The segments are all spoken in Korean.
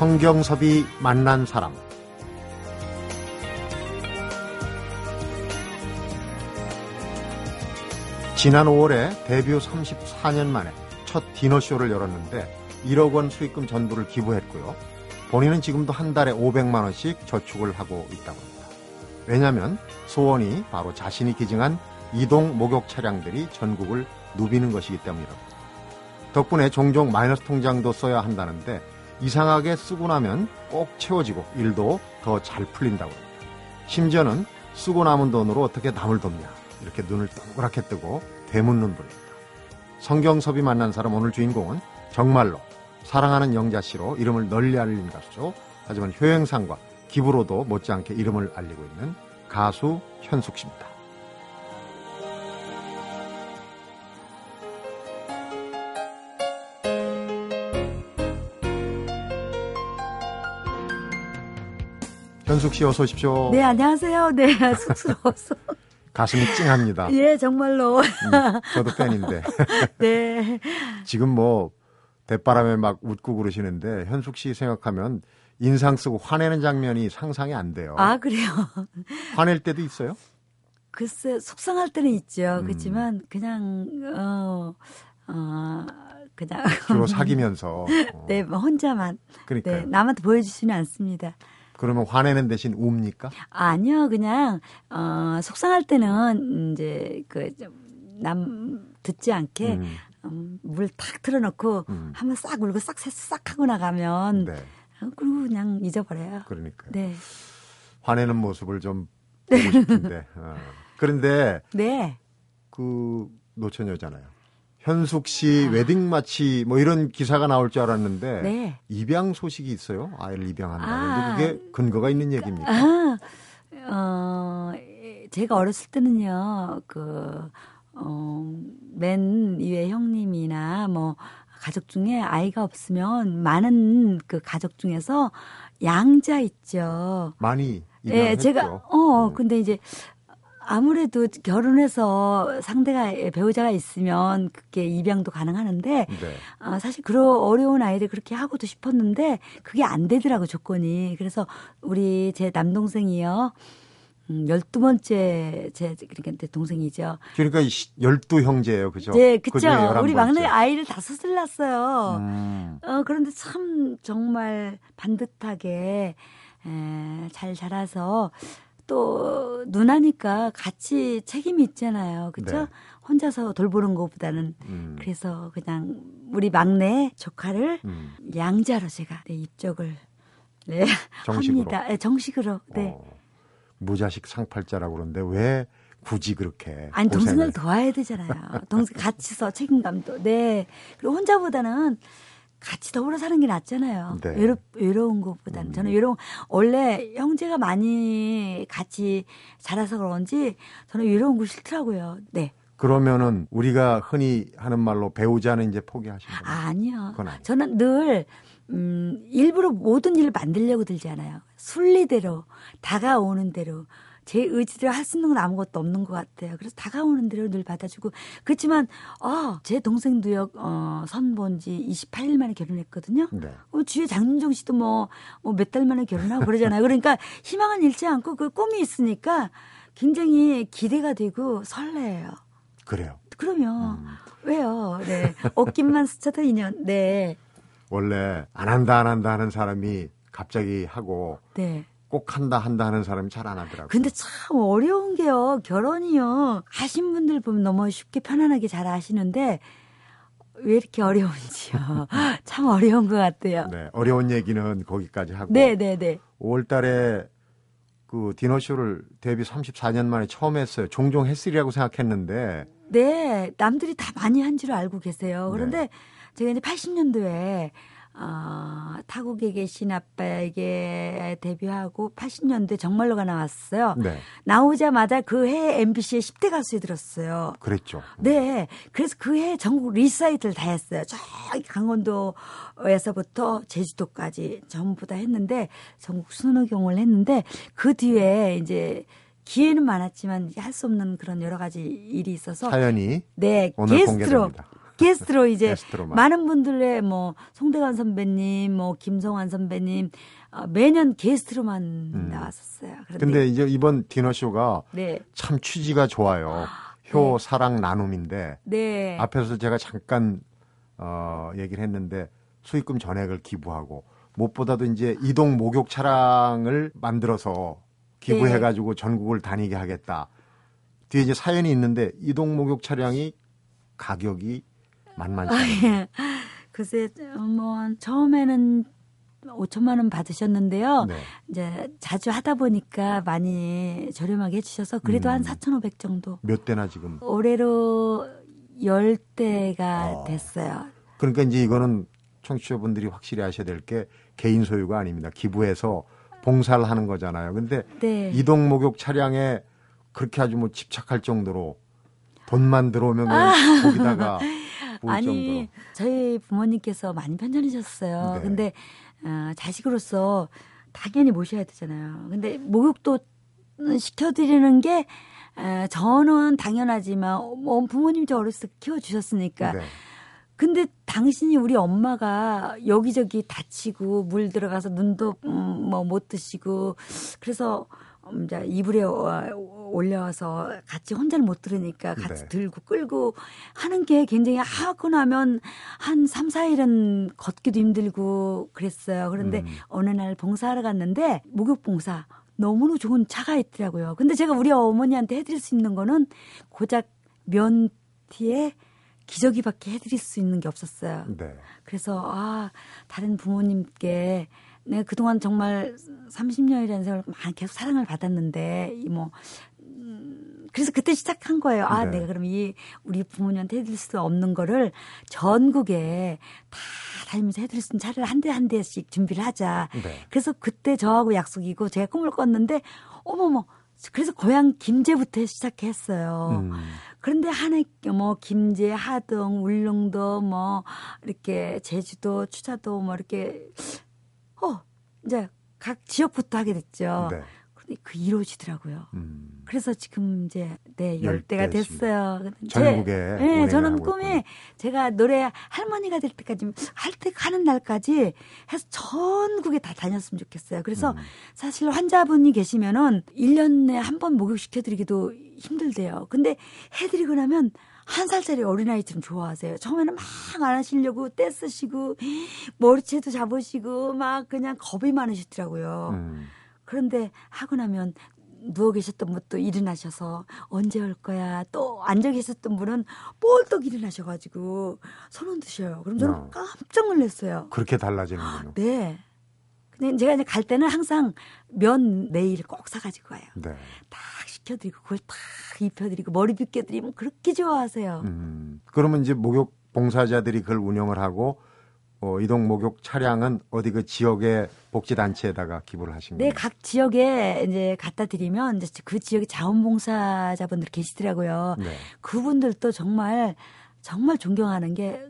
성경섭이 만난 사람 지난 5월에 데뷔 34년 만에 첫 디너쇼를 열었는데 1억 원 수익금 전부를 기부했고요. 본인은 지금도 한 달에 500만 원씩 저축을 하고 있다고 합니다. 왜냐하면 소원이 바로 자신이 기증한 이동 목욕 차량들이 전국을 누비는 것이기 때문이랍니다. 덕분에 종종 마이너스 통장도 써야 한다는데 이상하게 쓰고 나면 꼭 채워지고 일도 더 잘 풀린다고 합니다. 심지어는 쓰고 남은 돈으로 어떻게 남을 돕냐 이렇게 눈을 동그랗게 뜨고 되묻는 분입니다. 성경섭이 만난 사람 오늘 주인공은 정말로 사랑하는 영자 씨로 이름을 널리 알린 가수죠. 하지만 효행상과 기부로도 못지않게 이름을 알리고 있는 가수 현숙 씨입니다. 현숙 씨 어서 오십시오. 네, 안녕하세요. 네, 쑥스러워서. 가슴이 찡합니다. 예, 정말로. 음, 저도 팬인데. 네. 지금 뭐 대바람에 막 웃고 그러시는데 현숙 씨 생각하면 인상 쓰고 화내는 장면이 상상이 안 돼요. 아, 그래요? 화낼 때도 있어요? 글쎄, 속상할 때는 있죠. 음. 그렇지만 그냥, 어, 어, 그냥. 주로 사귀면서. 어. 네, 뭐 혼자만. 그러니까요. 네, 남한테 보여주지는 않습니다. 그러면 화내는 대신 웁니까? 아니요, 그냥, 어, 속상할 때는 이제 그, 남 듣지 않게 음, 음, 물탁 틀어놓고 음. 한번 싹 울고 싹 싹 하고 나가면 네. 어, 그리고 그냥 잊어버려요. 그러니까요. 네. 화내는 모습을 좀 보고 싶은데. 어. 그런데 네. 그 노처녀잖아요. 현숙 씨 웨딩 마치 뭐 이런 기사가 나올 줄 알았는데 네. 입양 소식이 있어요. 아이를 입양한다. 아. 그게 근거가 있는 얘기입니까? 아, 어, 제가 어렸을 때는요, 그, 어, 맨 위에 형님이나 뭐, 가족 중에 아이가 없으면 많은 그 가족 중에서 양자 있죠. 많이 예, 입양했죠. 제가, 어, 음. 근데 이제 아무래도 결혼해서 상대가, 배우자가 있으면 그게 입양도 가능하는데, 네. 아, 사실 그런 어려운 아이들 그렇게 하고도 싶었는데 그게 안 되더라고 조건이. 그래서 우리 제 남동생이요. 음, 12번째 제 그러니까 내 동생이죠. 그러니까 12 형제예요. 그죠? 네, 11 우리 막내. 아이를 다섯을 낳았어요. 음. 어, 그런데 참 정말 반듯하게 에, 잘 자라서 또 누나니까 같이 책임이 있잖아요. 그죠? 네. 혼자서 돌보는 것보다는 음. 그래서 그냥 우리 막내 조카를 음. 양자로 제가 네, 입적을 네, 정식으로. 합니다. 네, 정식으로. 네. 어, 무자식 상팔자라고 그러는데 왜 굳이 그렇게 아니 동생을 고생을- 도와야 되잖아요. 동생 같이서 책임감도. 네. 그리고 혼자보다는 같이 더불어 사는 게 낫잖아요. 네. 외로, 외로운 것보다는. 음. 저는 외로운, 원래 형제가 많이 같이 자라서 그런지 저는 외로운 거 싫더라고요. 네. 그러면은 우리가 흔히 하는 말로 배우자는 이제 포기하신 거예요. 아, 아니요. 저는 늘, 음, 일부러 모든 일을 만들려고 들지 않아요. 순리대로, 다가오는 대로, 제 의지대로 할 수 있는 건 아무것도 없는 것 같아요. 그래서 다가오는 대로 늘 받아주고. 그렇지만, 어, 제 동생도요, 어, 선본 지 28일 만에 결혼했거든요. 네. 어, 주위에 장윤정 씨도 뭐, 뭐몇달 만에 결혼하고 그러잖아요. 그러니까 희망은 잃지 않고 그 꿈이 있으니까 굉장히 기대가 되고 설레요. 그래요. 그러면, 음. 왜요? 네. 옷깃만 스쳐도 인연. 네. 원래 안 한다 안 한다 하는 사람이 갑자기 하고 네. 꼭 한다 한다 하는 사람이 잘 안 하더라고요. 근데 참 어려운 게요. 결혼이요. 하신 분들 보면 너무 쉽게 편안하게 잘 아시는데 왜 이렇게 어려운지요. 참 어려운 것 같아요. 네, 어려운 얘기는 거기까지 하고 네, 네, 네. 5월 달에 그 디너쇼를 데뷔 34년 만에 처음 했어요. 종종 했으리라고 생각했는데 네, 남들이 다 많이 한 줄 알고 계세요. 그런데 네. 제가 이제 80년도에 어, 타국에 계신 아빠에게 데뷔하고 80년도에 정말로가 나왔어요. 네, 나오자마자 그 해 MBC의 10대 가수에 들었어요. 그랬죠. 네. 그래서 그 해 전국 리사이틀을 다 했어요. 저기 강원도에서부터 제주도까지 전부 다 했는데 전국 순회공연을 했는데 그 뒤에 이제 기회는 많았지만 할 수 없는 그런 여러 가지 일이 있어서 사연이 네 오늘 게스트로 공개됩니다. 게스트로 이제 게스트로만. 많은 분들의 뭐 송대관 선배님, 뭐 김성환 선배님 어, 매년 게스트로만 나왔었어요. 그런데 음. 근데 이제 이번 디너 쇼가 네, 참 취지가 좋아요. 효 사랑 나눔인데 네, 앞에서 제가 잠깐 어, 얘기를 했는데 수익금 전액을 기부하고 무엇보다도 이제 이동 목욕 차량을 만들어서 기부해가지고 전국을 다니게 하겠다. 뒤에 이제 사연이 있는데 이동 목욕 차량이 가격이 만만치 않아요. 글쎄 뭐 처음에는 5천만 원 받으셨는데요. 네. 이제 자주 하다 보니까 많이 저렴하게 해주셔서 그래도 음. 한 4,500 정도. 몇 대나 지금. 올해로 10대가 어. 됐어요. 그러니까 이제 이거는 청취자분들이 확실히 아셔야 될 게 개인 소유가 아닙니다. 기부해서 봉사를 하는 거잖아요. 근데 네. 이동 목욕 차량에 그렇게 아주 뭐 집착할 정도로 돈만 들어오면 그냥 거기다가 부을 아니 정도로. 저희 부모님께서 많이 편찮으셨어요. 네. 근데 어, 자식으로서 당연히 모셔야 되잖아요. 근데 목욕도 시켜드리는 게 어, 저는 당연하지만 뭐 부모님 저 어렸을 때 키워주셨으니까 네. 근데 당신이 우리 엄마가 여기저기 다치고 물 들어가서 눈도 음, 뭐못 드시고 그래서 음, 이제 이불에 어, 올려서 같이 혼자는 못 들으니까 같이 네. 들고 끌고 하는 게 굉장히 하고 나면 한 3, 4일은 걷기도 힘들고 그랬어요. 그런데 음. 어느 날 봉사하러 갔는데 목욕 봉사 너무나 좋은 차가 있더라고요. 근데 제가 우리 어머니한테 해드릴 수 있는 거는 고작 면티에 기저귀밖에 해드릴 수 있는 게 없었어요. 네. 그래서 아 다른 부모님께 내가 그동안 정말 30년이라는 세월 많이 계속 사랑을 받았는데 이뭐 음, 그래서 그때 시작한 거예요. 아 네. 내가 그럼 이 우리 부모님한테 해드릴 수 없는 거를 전국에 다 다니면서 해드릴 수 있는 차를 한 대 한 대씩 준비를 하자. 네. 그래서 그때 저하고 약속이고 제가 꿈을 꿨는데 어머머 그래서 고향 김제부터 시작했어요. 음. 그런데 한해 뭐 김제, 하동, 울릉도 뭐 이렇게 제주도, 추자도 뭐 이렇게 어 이제 각 지역부터 하게 됐죠. 네. 그런데 그 이루어지더라고요. 음. 그래서 지금 이제 네열 열대가 됐어요. 전국에 제- 네, 저는 꿈이 있군요. 제가 노래 할머니가 될 때까지 할 때 가는 날까지 해서 전국에 다 다녔으면 좋겠어요. 그래서 음. 사실 환자분이 계시면은 1년에 한 번 목욕시켜 드리기도 힘들대요. 근데 해 드리고 나면 한 살짜리 어린아이처럼 좋아하세요. 처음에는 막 안 하시려고 떼쓰시고 머리채도 잡으시고 막 그냥 겁이 많으시더라고요. 음. 그런데 하고 나면 누워 계셨던 분도 일어나셔서 언제 올 거야. 또 앉아 계셨던 분은 뻘떡 일어나셔가지고 손 흔 드셔요. 그럼 저는 어. 깜짝 놀랐어요. 그렇게 달라지는군요. 네. 근데 제가 이제 갈 때는 항상 면 네일 꼭 사가지고 가요. 네. 딱 시켜드리고 그걸 딱 입혀드리고 머리 빗겨드리면 그렇게 좋아하세요. 음. 그러면 이제 목욕 봉사자들이 그걸 운영을 하고 어, 이동 목욕 차량은 어디 그 지역의 복지 단체에다가 기부를 하신 네, 거예요? 각 지역에 이제 갖다 드리면 이제 그 지역에 자원봉사자분들 계시더라고요. 네. 그분들도 정말 정말 존경하는 게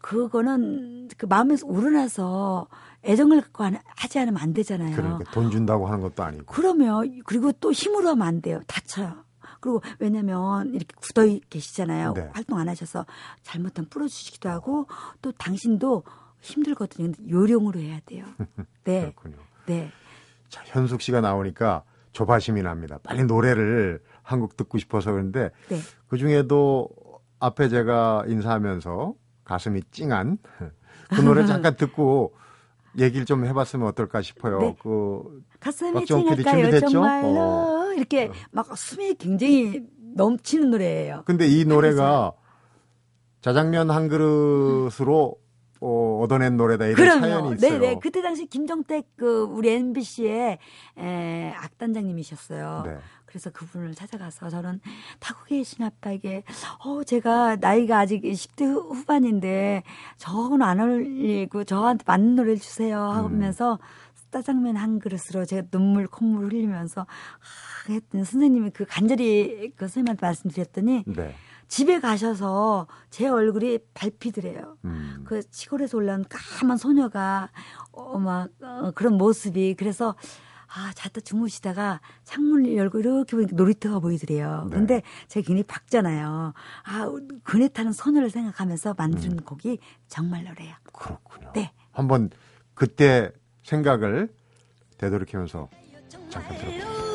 그, 그거는 그 마음에서 우러나서 애정을 갖고 안- 하지 않으면 안 되잖아요. 그러니까 돈 준다고 하는 것도 아니고. 그러면 그리고 또 힘으로 하면 안 돼요. 다쳐요. 그리고 왜냐면 이렇게 굳어 계시잖아요. 네. 활동 안 하셔서 잘못하면 부러지시기도 하고 또 당신도 힘들거든요. 근데 요령으로 해야 돼요. 네. 그렇군요. 네. 자, 현숙 씨가 나오니까 조바심이 납니다. 빨리 노래를 한 곡 듣고 싶어서 그런데 네. 그 중에도 앞에 제가 인사하면서 가슴이 찡한 그 노래 잠깐 듣고 얘기를 좀 해봤으면 어떨까 싶어요. 네. 그 가슴이 찡할까요? 정말로 어. 이렇게 막 숨이 굉장히 넘치는 노래예요. 근데 이 노래가 자장면 한 그릇으로 어, 얻어낸 노래다 이런 사연이 그럼요. 있어요. 네네. 그때 당시 김정택 그 우리 MBC의 에, 악단장님이셨어요. 네. 그래서 그분을 찾아가서 저는 타고 계신 아빠에게 어 제가 나이가 아직 10대 후- 후반인데 저하고는 안 어울리고 저한테 맞는 노래를 주세요 하면서 짜장면 한 그릇으로 제가 눈물 콧물 흘리면서 아, 했더니 선생님이 그 간절히 그 선생님한테 말씀드렸더니 네. 집에 가셔서 제 얼굴이 밟히더래요. 음. 그 시골에서 올라온 까만 소녀가 어, 막 어, 그런 모습이 그래서 아, 잤다 주무시다가 창문을 열고 이렇게 보니까 놀이터가 보이더래요. 네. 근데 제가 굉장히 박잖아요. 아, 그네 타는 소녀를 생각하면서 만든 음. 곡이 정말로래요. 그렇군요. 네. 한번 그때 생각을 되돌이키면서 잠깐 들어볼게요.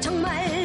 정말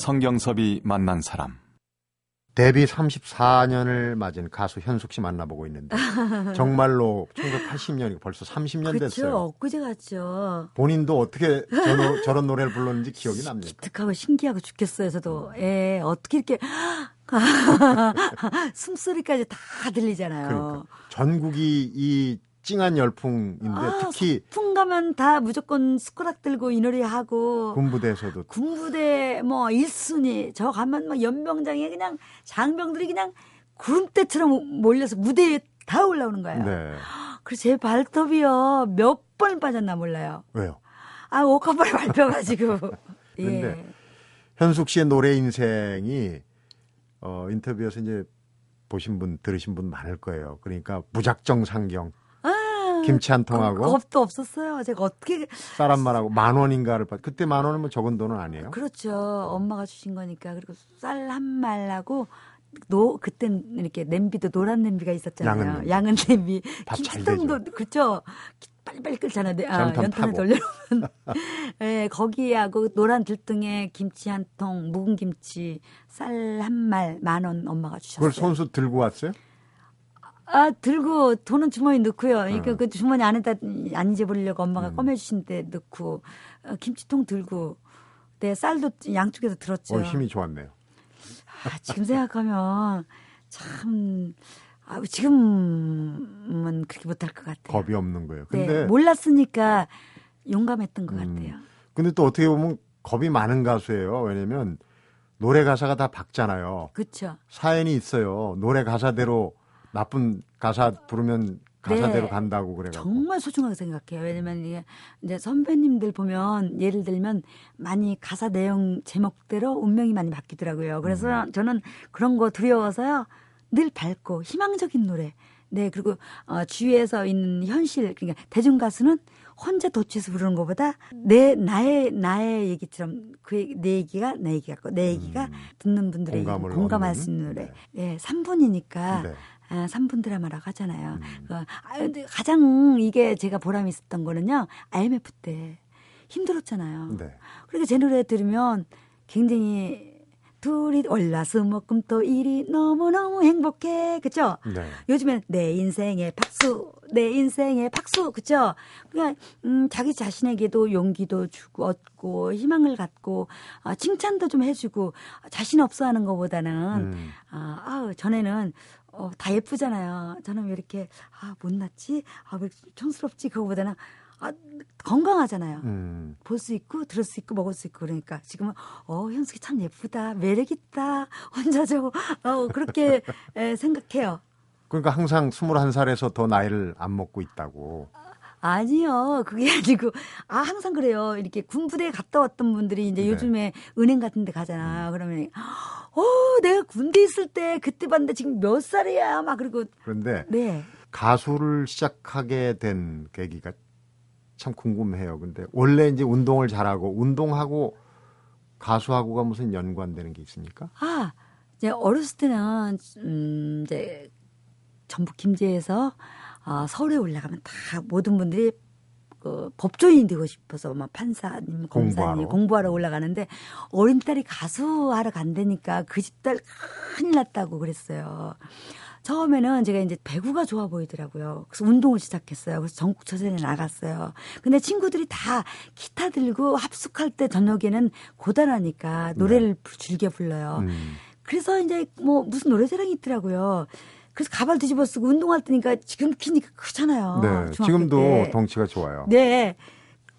성경섭이 만난 사람. 데뷔 34년을 맞은 가수 현숙 씨 만나보고 있는데 정말로 1980년이 벌써 30년 그렇죠. 됐어요. 엊그제 같죠. 본인도 어떻게 저, 저런 노래를 불렀는지 기억이 납니까? 기특하고 신기하고 죽겠어요. 저도. 예, 어떻게 이렇게 숨소리까지 다 들리잖아요. 그러니까 전국이 이 찡한 열풍인데 아, 특히 소풍 가면 다 무조건 숟가락 들고 이 노래 하고 군부대에서도 군부대 뭐 일순위 저 가면 뭐 연병장에 그냥 장병들이 그냥 구름대처럼 몰려서 무대에 다 올라오는 거예요. 네 그래서 제 발톱이요 몇 번 빠졌나 몰라요. 왜요? 아 오카바를 밟혀가지고. 근데 예. 현숙 씨의 노래 인생이 어, 인터뷰에서 이제 보신 분 들으신 분 많을 거예요. 그러니까 무작정 상경 아, 김치 한 통하고 겁도 없었어요. 제가 어떻게 쌀한 말하고 만 원인가를 받. 그때 만 원은 뭐 적은 돈은 아니에요. 그렇죠. 엄마가 주신 거니까 그리고 쌀 한 말하고 노 그땐 이렇게 냄비도 노란 냄비가 있었잖아요. 양은 냄비. 양은 냄비. 김치통도 그렇죠. 빨리빨리 끓잖아요. 네, 아, 연탄을. 돌려놓으면. 예, 거기하고 노란 들등에 김치 한 통, 묵은 김치, 쌀 한 말 만 원 엄마가 주셨어요. 그걸 손수 들고 왔어요? 아 들고 돈은 주머니 넣고요. 이거 어. 그 주머니 안에다 안 잊어버리려고 엄마가 음. 꺼내주신 데 넣고 어, 김치통 들고 내 쌀도 양쪽에서 들었죠. 어, 힘이 좋았네요. 아, 지금 생각하면 참 아, 지금은 그렇게 못할 것 같아요. 겁이 없는 거예요. 네, 근데 몰랐으니까 용감했던 것 음. 같아요. 근데 또 어떻게 보면 겁이 많은 가수예요. 왜냐면 노래 가사가 다 박잖아요. 그렇죠. 사연이 있어요. 노래 가사대로 나쁜 가사 부르면 가사대로 네. 간다고 그래가지고. 정말 소중하게 생각해요. 왜냐면 이게 이제 선배님들 보면 예를 들면 많이 가사 내용 제목대로 운명이 많이 바뀌더라고요. 그래서 음. 저는 그런 거 두려워서요. 늘 밝고 희망적인 노래. 네, 그리고 어, 주위에서 있는 현실, 그러니까 대중 가수는 혼자 도취해서 부르는 것보다 내 나의 나의 얘기처럼 그 내 얘기가 내 얘기 같고 내 얘기가 음. 듣는 분들의 공감을 공감할 얻는? 수 있는 노래. 네. 예, 3분이니까 네. 아, 3분 드라마라고 하잖아요. 음. 그, 아, 근데 가장 이게 제가 보람이 있었던 거는요. IMF 때 힘들었잖아요. 네. 그러니까 제 노래 들으면 굉장히 둘이 월화수목금 토 일이 너무너무 행복해. 그죠? 네. 요즘엔 내 인생의 박수, 내 인생의 박수, 그죠? 그냥, 음, 자기 자신에게도 용기도 주고, 얻고, 희망을 갖고, 아, 칭찬도 좀 해주고, 자신 없어 하는 것보다는, 음. 아, 아우, 전에는, 어, 다 예쁘잖아요. 저는 왜 이렇게, 아, 못났지? 아, 왜 이렇게 촌스럽지? 그거보다는, 아, 건강하잖아요. 음. 볼수 있고 들을 수 있고 먹을 수 있고 그러니까 지금은 어 현숙이 참 예쁘다 매력 있다 혼자 저어 그렇게 에, 생각해요. 그러니까 항상 21살에서 더 나이를 안 먹고 있다고. 아니요. 그게 아니고, 아, 항상 그래요. 이렇게 군부대에 갔다 왔던 분들이 이제 네. 요즘에 은행 같은 데 가잖아. 그러면, 어, 내가 군대 있을 때 그때 봤는데 지금 몇 살이야. 막 그리고, 그런데 네. 가수를 시작하게 된 계기가 참 궁금해요. 근데 원래 이제 운동을 잘하고 운동하고 가수하고가 무슨 연관되는 게 있습니까? 아, 이제 어렸을 때는, 음, 이제 전북 김제에서 아, 서울에 올라가면 다 모든 분들이 그 법조인이 되고 싶어서 막 판사님, 검사님 공부하러. 공부하러 올라가는데 어린 딸이 가수하러 간다니까 그 집 딸 큰일 났다고 그랬어요. 처음에는 제가 이제 배구가 좋아 보이더라고요. 그래서 운동을 시작했어요. 그래서 전국처전에 나갔어요. 근데 친구들이 다 기타 들고 합숙할 때 저녁에는 고단하니까 노래를 즐겨 불러요. 음. 그래서 이제 뭐 무슨 노래자랑이 있더라고요. 그래서 가발 뒤집어 쓰고 운동할 때니까 지금 키니까 크잖아요. 네, 어, 지금도 때. 덩치가 좋아요. 네.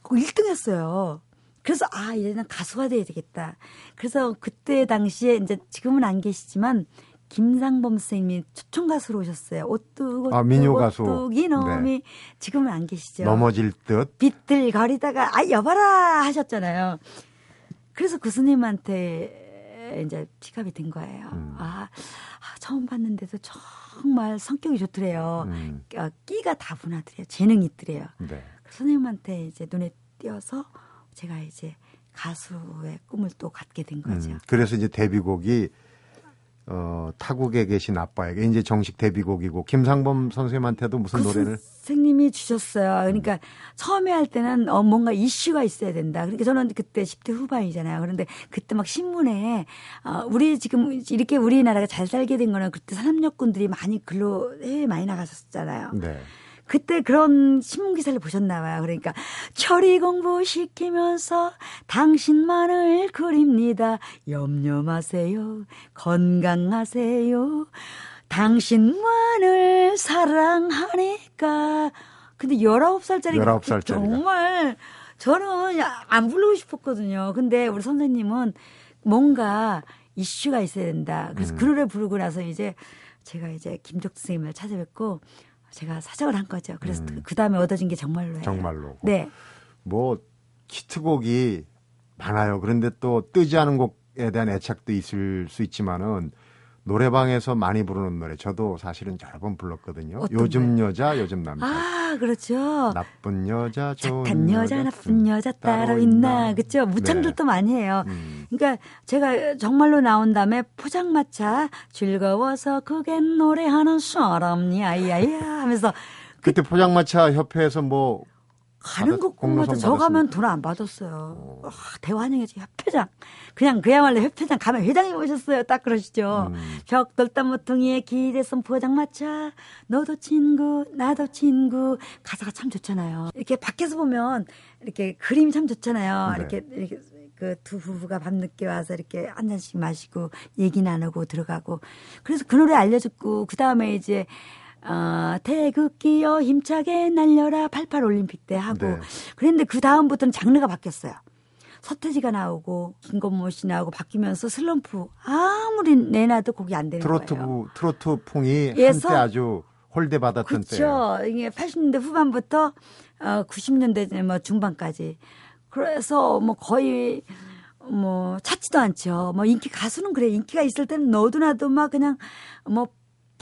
1등 했어요. 그래서 아, 이제는 가수가 돼야 되겠다. 그래서 그때 당시에 이제 지금은 안 계시지만 김상범 선생님이 초청 가수로 오셨어요. 오뚝 아, 민요 가수. 오뚝 이놈이 지금은 안 계시죠. 넘어질 듯. 비틀거리다가 아 여봐라 하셨잖아요. 그래서 그 스님한테 이제 픽업이 된 거예요. 음. 아, 아, 처음 봤는데도 정말 성격이 좋더래요. 음, 어, 끼가 다분하더래요. 재능이 있더래요. 네. 그 선생님한테 이제 눈에 띄어서 제가 이제 가수의 꿈을 또 갖게 된 거죠. 음, 그래서 이제 데뷔곡이 어, 타국에 계신 아빠에게 이제 정식 데뷔곡이고 김상범 선생님한테도 무슨 그 노래를 선생님이 주셨어요. 그러니까 처음에 할 때는 어, 뭔가 이슈가 있어야 된다. 그러니까 저는 그때 10대 후반이잖아요. 그런데 그때 막 신문에 어, 우리 지금 이렇게 우리나라가 잘 살게 된 거는 그때 산업력군들이 많이 글로 해외 많이 나가셨잖아요. 네. 그때 그런 신문 기사를 보셨나 봐요. 그러니까 처리 공부 시키면서 당신만을 그립니다. 염려 마세요. 건강하세요. 당신만을 사랑하니까. 근데 19살짜리 19살짜리가. 정말 저는 안 부르고 싶었거든요. 근데 우리 선생님은 뭔가 이슈가 있어야 된다. 음. 그래서 그 노래 부르고 나서 이제 제가 이제 김족 선생님을 찾아뵙고 제가 사정을 한 거죠. 그래서 그 다음에 얻어진 게 정말로예요. 음. 정말로. 네. 뭐 히트곡이 많아요. 그런데 또 뜨지 않은 곡에 대한 애착도 있을 수 있지만은 노래방에서 많이 부르는 노래 저도 사실은 여러 번 불렀거든요. 요즘 여자, 요즘 남자. 아, 그렇죠. 나쁜 여자, 좋은 착한 여자, 나쁜 음, 여자 따로 있나. 그죠? 무창들도 많이 해요. 음. 그러니까 제가 정말로 나온 다음에 포장마차 즐거워서 그게 노래하는 사람이야, 야야 하면서 그때 포장마차 협회에서 뭐 가는 받았- 곳마다 공로상 저 가면? 돈 안 받았어요. 아, 대환영이지 협회장. 그냥 그야말로 협회장 가면 회장님 오셨어요. 딱 그러시죠. 음. 벽돌담 모퉁이에 길에선 포장마차 너도 친구 나도 친구 가사가 참 좋잖아요. 이렇게 밖에서 보면 이렇게 그림이 참 좋잖아요. 네. 이렇게 이렇게 그 두 부부가 밤늦게 와서 이렇게 한 잔씩 마시고 얘기 나누고 들어가고 그래서 그 노래 알려줬고 그 다음에 이제 어, 태극기여 힘차게 날려라 88 올림픽 때 하고 네. 그랬는데 그 다음부터는 장르가 바뀌었어요. 서태지가 나오고 김건모 씨 나오고 바뀌면서 슬럼프 아무리 내놔도 곡이 안 되는 트로트 거예요. 부, 트로트 풍이 예서- 한때 아주 홀대 받았던 때예요. 그렇죠. 이게 80년대 후반부터 어 90년대 뭐 중반까지. 그래서 뭐 거의 뭐 찾지도 않죠. 뭐 인기 가수는 그래. 인기가 있을 때는 너도 나도 막 그냥 뭐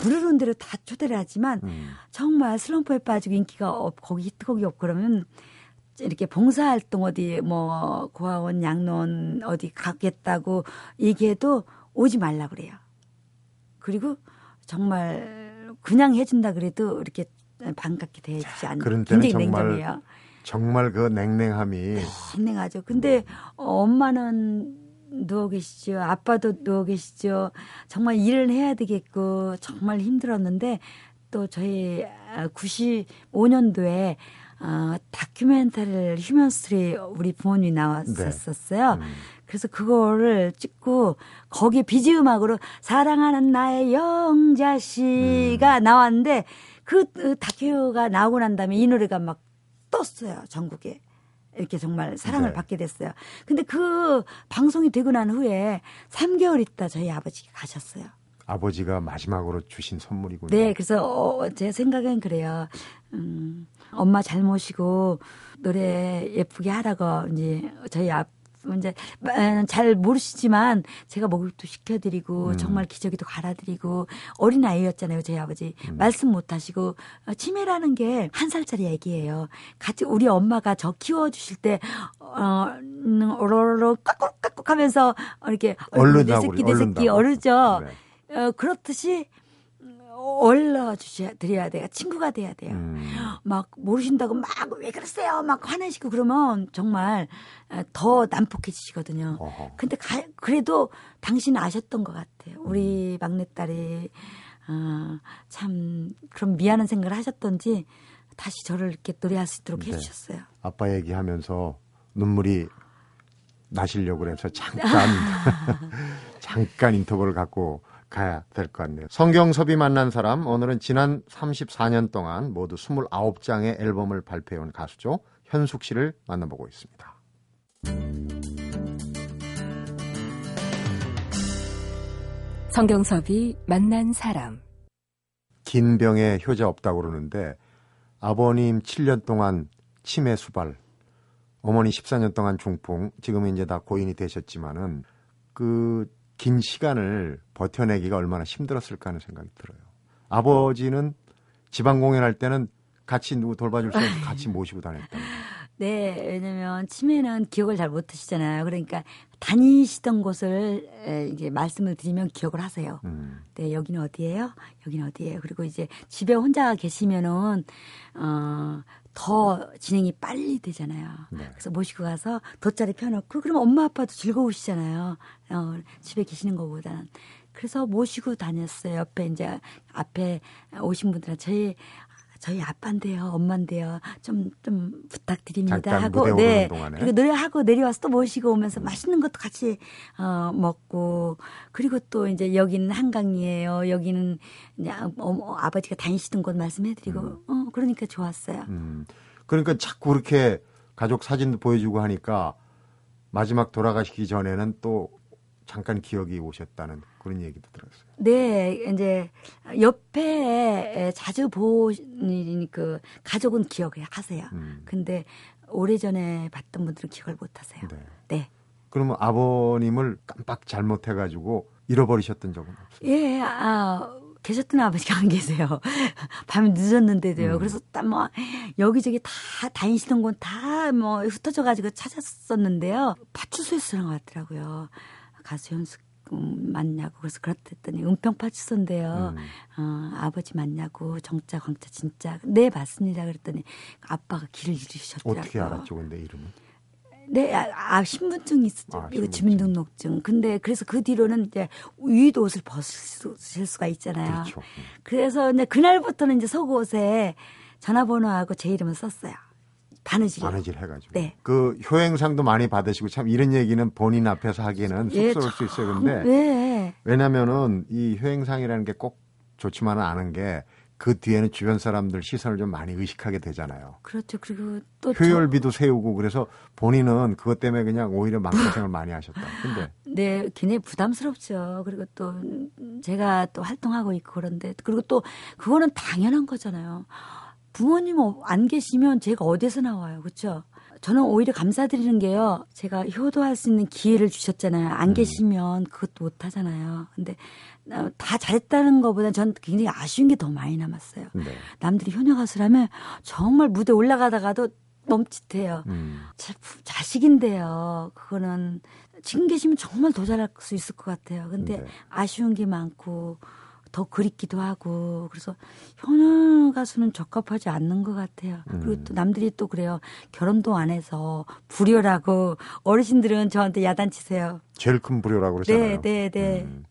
부르는 대로 다 초대를 하지만 음. 정말 슬럼프에 빠지고 인기가 없, 거기 히트곡이 없고 그러면 이렇게 봉사활동 어디 뭐 고아원 양로원 어디 가겠다고 얘기해도 오지 말라 그래요. 그리고 정말 그냥 해준다 그래도 이렇게 반갑게 대해주지 않는 그런 때는 굉장히 정말 냉정해요. 정말 그 냉랭함이 냉랭하죠. 근데 어, 엄마는 누워 계시죠. 아빠도 누워 계시죠. 정말 일을 해야 되겠고 정말 힘들었는데 또 저희 95년도에 어, 다큐멘터리를 휴먼 스토리 우리 부모님이 나왔었어요. 음. 그래서 그거를 찍고 거기에 비지 음악으로 사랑하는 나의 영자 씨가 나왔는데 그 어, 다큐가 나오고 난 다음에 이 노래가 막 떴어요 전국에 이렇게 정말 사랑을 네. 받게 됐어요. 근데 그 방송이 되고 난 후에 3개월 있다 저희 아버지가 가셨어요. 아버지가 마지막으로 주신 선물이군요. 네, 그래서 어, 제 생각엔 그래요. 음, 엄마 잘 모시고 노래 예쁘게 하라고 이제 저희 앞 이제 아, 잘 모르시지만 제가 목욕도 시켜드리고 음. 정말 기저귀도 갈아드리고 어린 아이였잖아요 저희 아버지 음. 말씀 못하시고 어, 치매라는 게 한 살짜리 애기예요 같이 우리 엄마가 저 키워주실 때 어, 음, 오로로 깍깍깍깍 하면서 이렇게 얼른 내 새끼 내 새끼. 어르죠 네. 어, 그렇듯이 얼러 주셔야 드려야 돼요. 친구가 돼야 돼요. 음. 막 모르신다고 막 왜 그러세요? 막 화내시고 그러면 정말 어, 더 난폭해지시거든요. 어허. 근데 가- 그래도 당신은 아셨던 것 같아요. 우리 음. 막내딸이 어, 참 그런 미안한 생각을 하셨던지 다시 저를 이렇게 노래할 수 있도록 네. 해주셨어요. 아빠 얘기하면서 눈물이 나시려고 그래서 잠깐 잠깐 인터벌을 갖고 가야 될 것 같네요. 성경섭이 만난 사람 오늘은 지난 34년 동안 모두 29장의 앨범을 발표해온 가수죠. 현숙 씨를 만나보고 있습니다. 성경섭이 만난 사람. 긴 병에 효자 없다고 그러는데 아버님 7년 동안 치매 수발, 어머니 14년 동안 중풍, 지금은 이제 다 고인이 되셨지만은 그 긴 시간을 버텨내기가 얼마나 힘들었을까 하는 생각이 들어요. 아버지는 지방 공연할 때는 같이 누구 돌봐줄 수 없어 같이 모시고 다녔다. 네, 왜냐면 치매는 기억을 잘 못하시잖아요. 그러니까 다니시던 곳을 에, 이제 말씀을 드리면 기억을 하세요. 음, 네, 여기는 어디예요? 여기는 어디예요? 그리고 이제 집에 혼자 계시면은 어, 더 진행이 빨리 되잖아요. 네. 그래서 모시고 가서 돗자리 펴놓고 그러면 엄마 아빠도 즐거우시잖아요. 어, 집에 계시는 것보다는. 그래서 모시고 다녔어요. 옆에 이제 앞에 오신 분들은 저희 저희 아빠인데요, 엄마인데요. 좀, 좀 부탁드립니다. 하고, 네. 동안에. 그리고 노래하고 내려와서 또 모시고 오면서 맛있는 것도 같이, 어, 먹고, 그리고 또 이제 여기는 한강이에요. 여기는 이제 아- 어머, 아버지가 다니시던 곳 말씀해드리고, 어, 그러니까 좋았어요. 음. 그러니까 자꾸 그렇게 가족 사진도 보여주고 하니까 마지막 돌아가시기 전에는 또 잠깐 기억이 오셨다는 그런 얘기도 들었어요. 네, 이제 옆에 자주 보니 그 가족은 기억을 하세요. 음. 근데 오래전에 봤던 분들은 기억을 못 하세요. 네. 네. 그러면 아버님을 깜빡 잘못해 가지고 잃어버리셨던 적은 없어요. 예, 아, 계셨던 아버지가 안 계세요. 밤이 늦었는데도요. 음. 그래서 딱 뭐, 여기저기 다 다니시던 곳다뭐 흩어져 가지고 찾았었는데요. 파출소에 쓰는 것 같더라고요. 가수 현숙 음, 맞냐고. 그래서 그렇댔더니 은평 파출소인데요. 음. 어, 아버지 맞냐고. 정자, 광자, 진짜. 네, 맞습니다. 그랬더니 아빠가 길을 잃으셨더라고요. 어떻게 알았죠, 근데 이름은? 네, 아, 아, 신분증이 있었죠. 아, 신분증. 주민등록증. 근데 그래서 그 뒤로는 이제 윗옷을 벗을 수가 있잖아요. 그렇죠. 음. 그래서 이제 그날부터는 이제 속옷에 전화번호하고 제 이름을 썼어요. 바느질. 바느질 해가지고. 네. 그 효행상도 많이 받으시고 참 이런 얘기는 본인 앞에서 하기에는 예, 쑥스러울 수 있어요. 근데 네. 왜냐면은 이 효행상이라는 게 꼭 좋지만은 않은 게 그 뒤에는 주변 사람들 시선을 좀 많이 의식하게 되잖아요. 그렇죠. 그리고 또 저- 효열비도 세우고 그래서 본인은 그것 때문에 그냥 오히려 마음고생을 많이 하셨다. 근데 네, 굉장히 부담스럽죠. 그리고 또 제가 또 활동하고 있고 그런데 그리고 또 그거는 당연한 거잖아요. 부모님 어- 안 계시면 제가 어디서 나와요, 그렇죠? 저는 오히려 감사드리는 게요. 제가 효도할 수 있는 기회를 주셨잖아요. 안 계시면 그것도 못 하잖아요. 근데 어, 다 잘했다는 것보다 전 굉장히 아쉬운 게 더 많이 남았어요. 네. 남들이 효녀 가수라면 정말 무대 올라가다가도 멈칫해요. 음. 자, 부- 자식인데요. 그거는 지금 계시면 정말 더 잘할 수 있을 것 같아요. 근데 네. 아쉬운 게 많고 더 그립기도 하고 그래서 현우 가수는 적합하지 않는 것 같아요. 음. 그리고 또 남들이 또 그래요. 결혼도 안 해서 불효라고 어르신들은 저한테 야단치세요. 제일 큰 불효라고 그러잖아요. 네, 네, 네. 음.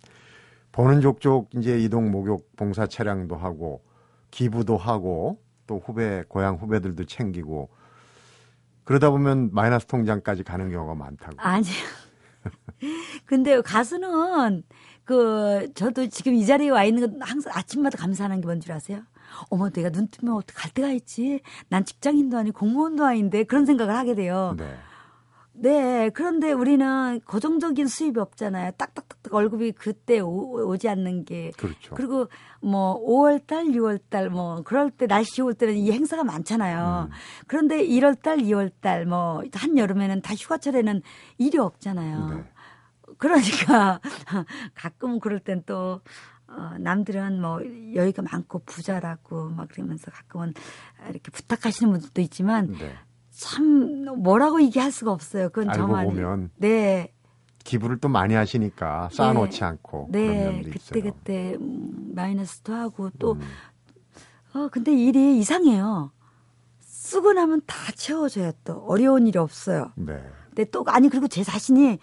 보는 족족 이제 이동 목욕 봉사 차량도 하고 기부도 하고 또 후배 고향 후배들도 챙기고 그러다 보면 마이너스 통장까지 가는 경우가 많다고. 아니요. 근데 가수는 그 저도 지금 이 자리에 와 있는 건 항상 아침마다 감사하는 게 뭔 줄 아세요? 어머 내가 눈 뜨면 어떻게 갈 데가 있지? 난 직장인도 아니고 공무원도 아닌데 그런 생각을 하게 돼요. 네. 네, 그런데 우리는 고정적인 수입이 없잖아요. 딱딱딱딱 월급이 그때 오, 지 않는 게. 그렇죠. 그리고 뭐 5월 달, 6월 달 뭐 그럴 때 날씨 좋을 때는 이 행사가 많잖아요. 음. 그런데 1월 달, 2월 달 뭐 한 여름에는 다 휴가철에는 일이 없잖아요. 네. 그러니까 가끔 그럴 땐 또 어, 남들은 뭐 여유가 많고 부자라고 막 그러면서 가끔은 이렇게 부탁하시는 분들도 있지만 네. 참 뭐라고 얘기할 수가 없어요. 그건 알고 저만 보면 네. 기부를 또 많이 하시니까 쌓아놓지 않고 그런 네, 그때 있어요. 그때 음, 마이너스도 하고 또 음. 어, 근데 일이 이상해요. 쓰고 나면 다 채워져요. 또 어려운 일이 없어요. 네. 근데 또 아니 그리고 제 자신이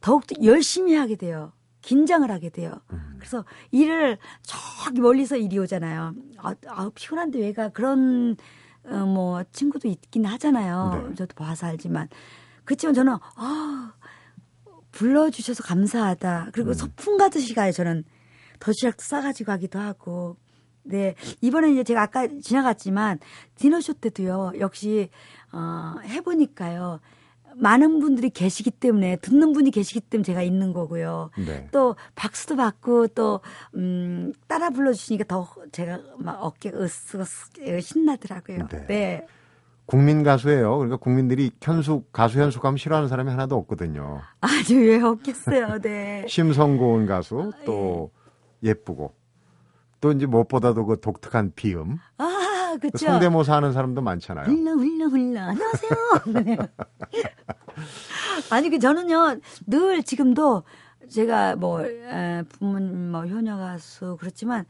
더욱더 열심히 하게 돼요. 긴장을 하게 돼요. 음. 그래서 일을 저기 멀리서 일이 오잖아요. 아, 아 피곤한데 왜가 그런 어, 뭐 친구도 있긴 하잖아요. 네. 저도 봐서 알지만 그렇지만 저는 아 불러주셔서 감사하다. 그리고 음. 소풍 가듯이 가요. 저는 도시락 싸가지고 가기도 하고. 네 이번에 이제 제가 아까 지나갔지만 디너쇼 때도요. 역시 어, 해보니까요. 많은 분들이 계시기 때문에 듣는 분이 계시기 때문에 제가 있는 거고요. 네. 또 박수도 받고 또 음, 따라 불러주시니까 더 제가 막 어깨가 으쓱으쓱 신나더라고요. 네. 네. 국민 가수예요. 그러니까 국민들이 현숙 가수 현숙하면 싫어하는 사람이 하나도 없거든요. 아주 왜 없겠어요. 네. 심성 고운 가수 또 예쁘고 또 이제 무엇보다도 그 독특한 비음 아, 그 그렇죠. 성대모사 하는 사람도 많잖아요. 훌라 훌라 훌라 안녕하세요. 네. 아니 그 저는요 늘 지금도 제가 뭐 에, 부모님 뭐 효녀 가수 그렇지만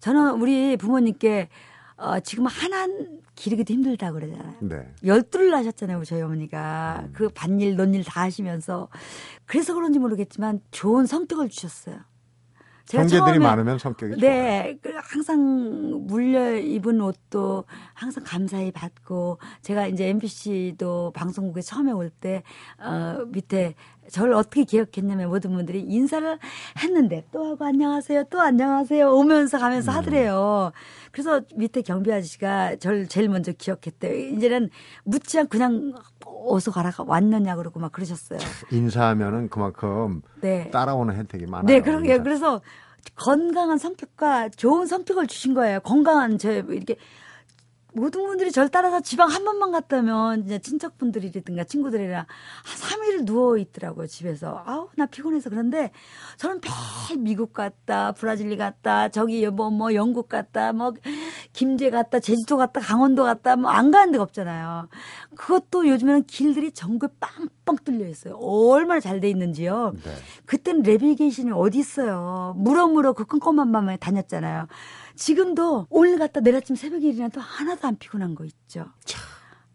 저는 우리 부모님께 어, 지금 하나 기르기도 힘들다 그러잖아요. 네. 열두를 하셨잖아요, 저희 어머니가. 그 밭일, 논일 다 하시면서. 그래서 그런지 모르겠지만 좋은 성격을 주셨어요. 형제들이 많으면 성격이 좋아요. 네, 그 항상 물려 입은 옷도 항상 감사히 받고 제가 이제 MBC도 방송국에 처음에 올 때 어, 밑에 저를 어떻게 기억했냐면 모든 분들이 인사를 했는데 또 하고 안녕하세요, 또 안녕하세요 오면서 음. 가면서 하더래요. 그래서 밑에 경비 아저씨가 저를 제일 먼저 기억했대요. 이제는 묻지 않고 그냥 어서 가라 왔느냐 그러고 막 그러셨어요. 인사하면은 그만큼 네. 따라오는 혜택이 많아요. 네, 그러게요. 인사. 그래서 건강한 성격과 좋은 성격을 주신 거예요. 건강한 저 이렇게 모든 분들이 저를 따라서 지방 한 번만 갔다면 이제 친척분들이라든가 친구들이랑 한 3일을 누워 있더라고요, 집에서. 아우, 나 피곤해서 그런데 저는 매일 미국 갔다, 브라질리 갔다, 저기 뭐, 뭐, 영국 갔다, 뭐, 김제 갔다, 제주도 갔다, 강원도 갔다, 뭐, 안 가는 데가 없잖아요. 그것도 요즘에는 길들이 전국에 빵빵 뚫려 있어요. 얼마나 잘 돼 있는지요. 네. 그때는 내비게이션이 어디 있어요. 물어물어 그 밤에 다녔잖아요. 지금도 오늘 갔다 내일 아침 새벽에 일어나도 하나도 안 피곤한 거 있죠.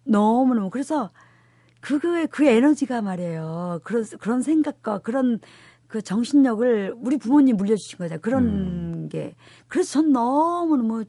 너무너무. 그래서 그거의 그 에너지가 말이에요. 그런, 그런 생각과 그런 그 정신력을 우리 부모님 물려주신 거죠. 그런 게. 그래서 전 너무너무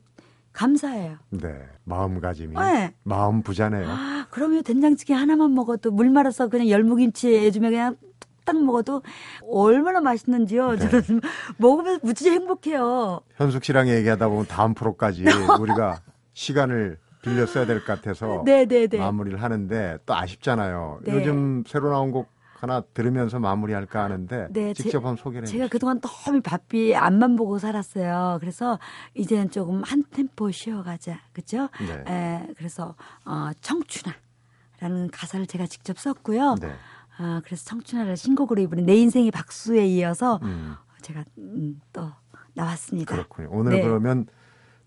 감사해요. 네. 마음가짐이 네. 마음 부자네요. 아, 그러면 된장찌개 하나만 먹어도 물 말아서 그냥 열무김치 요즘에 그냥 뚝 딱 먹어도 얼마나 맛있는지요. 네. 저는 먹으면서 무지 행복해요. 현숙 씨랑 얘기하다 보면 다음 프로까지 우리가 시간을 빌려 써야 될 것 같아서 네네네. 마무리를 하는데 또 아쉽잖아요. 네. 요즘 새로 나온 곡 하나 들으면서 마무리할까 하는데 네, 직접 제- 한번 소개를 제가 해주세요. 그동안 너무 바삐 앞만 보고 살았어요. 그래서 이제는 조금 한 템포 쉬어가자. 그죠? 네. 에, 그래서, 어, 청춘아라는 가사를 제가 직접 썼고요. 네. 아, 그래서 청춘아를 신곡으로 이번에 내 인생의 박수에 이어서 음, 제가 음, 또 나왔습니다. 그렇군요. 오늘 네. 그러면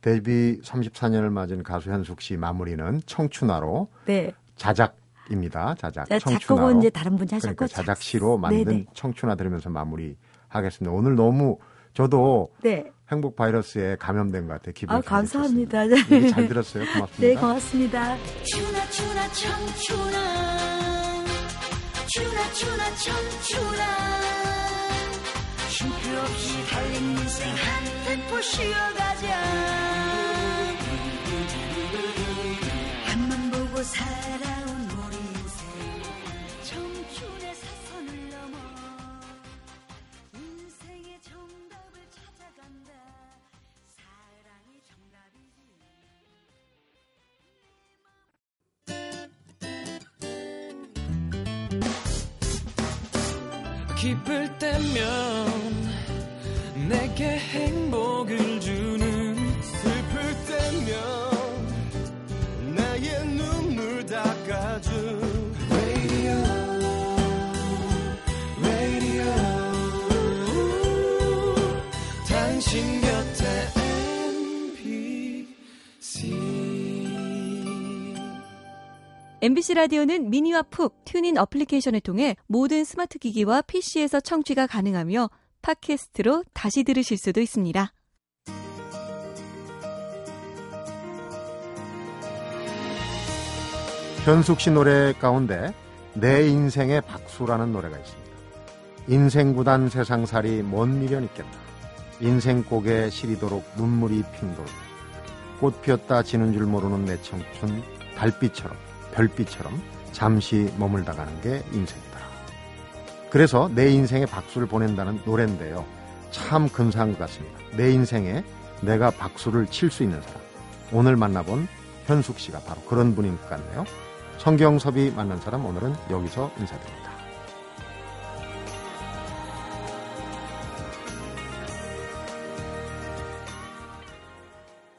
데뷔 34년을 맞은 가수 현숙 씨 마무리는 청춘화로 네. 자작입니다. 자작. 자, 청춘화로. 작곡은 이제 다른 분이 하셨고 그러니까 자작시로 만든 네네. 청춘화 들으면서 마무리하겠습니다. 오늘 너무 저도 네. 행복 바이러스에 감염된 것 같아요. 기분이 아, 감사합니다. 얘기 잘 들었어요. 고맙습니다. 네, 고맙습니다. 추나 추나 청춘아 추나 추나 청춘아 쉼표 없이 달린 인생 한 템포 쉬어가자 기쁠 때면 내게 행복을 주 MBC 라디오는 미니와 푹 TuneIn 어플리케이션을 통해 모든 스마트 기기와 PC에서 청취가 가능하며 팟캐스트로 다시 들으실 수도 있습니다. 현숙 씨 노래 가운데 내 인생의 박수라는 노래가 있습니다. 인생 구단 세상살이 뭔 미련 있겠나. 인생 고개 시리도록 눈물이 핑도록 꽃 피었다 지는 줄 모르는 내 청춘 달빛처럼 별빛처럼 잠시 머물다 가는 게 인생이다. 그래서 내 인생에 박수를 보낸다는 노래인데요. 참 근사한 것 같습니다. 내 인생에 내가 박수를 칠 수 있는 사람. 오늘 만나본 현숙 씨가 바로 그런 분인 것 같네요. 성경섭이 만난 사람 오늘은 여기서 인사드립니다.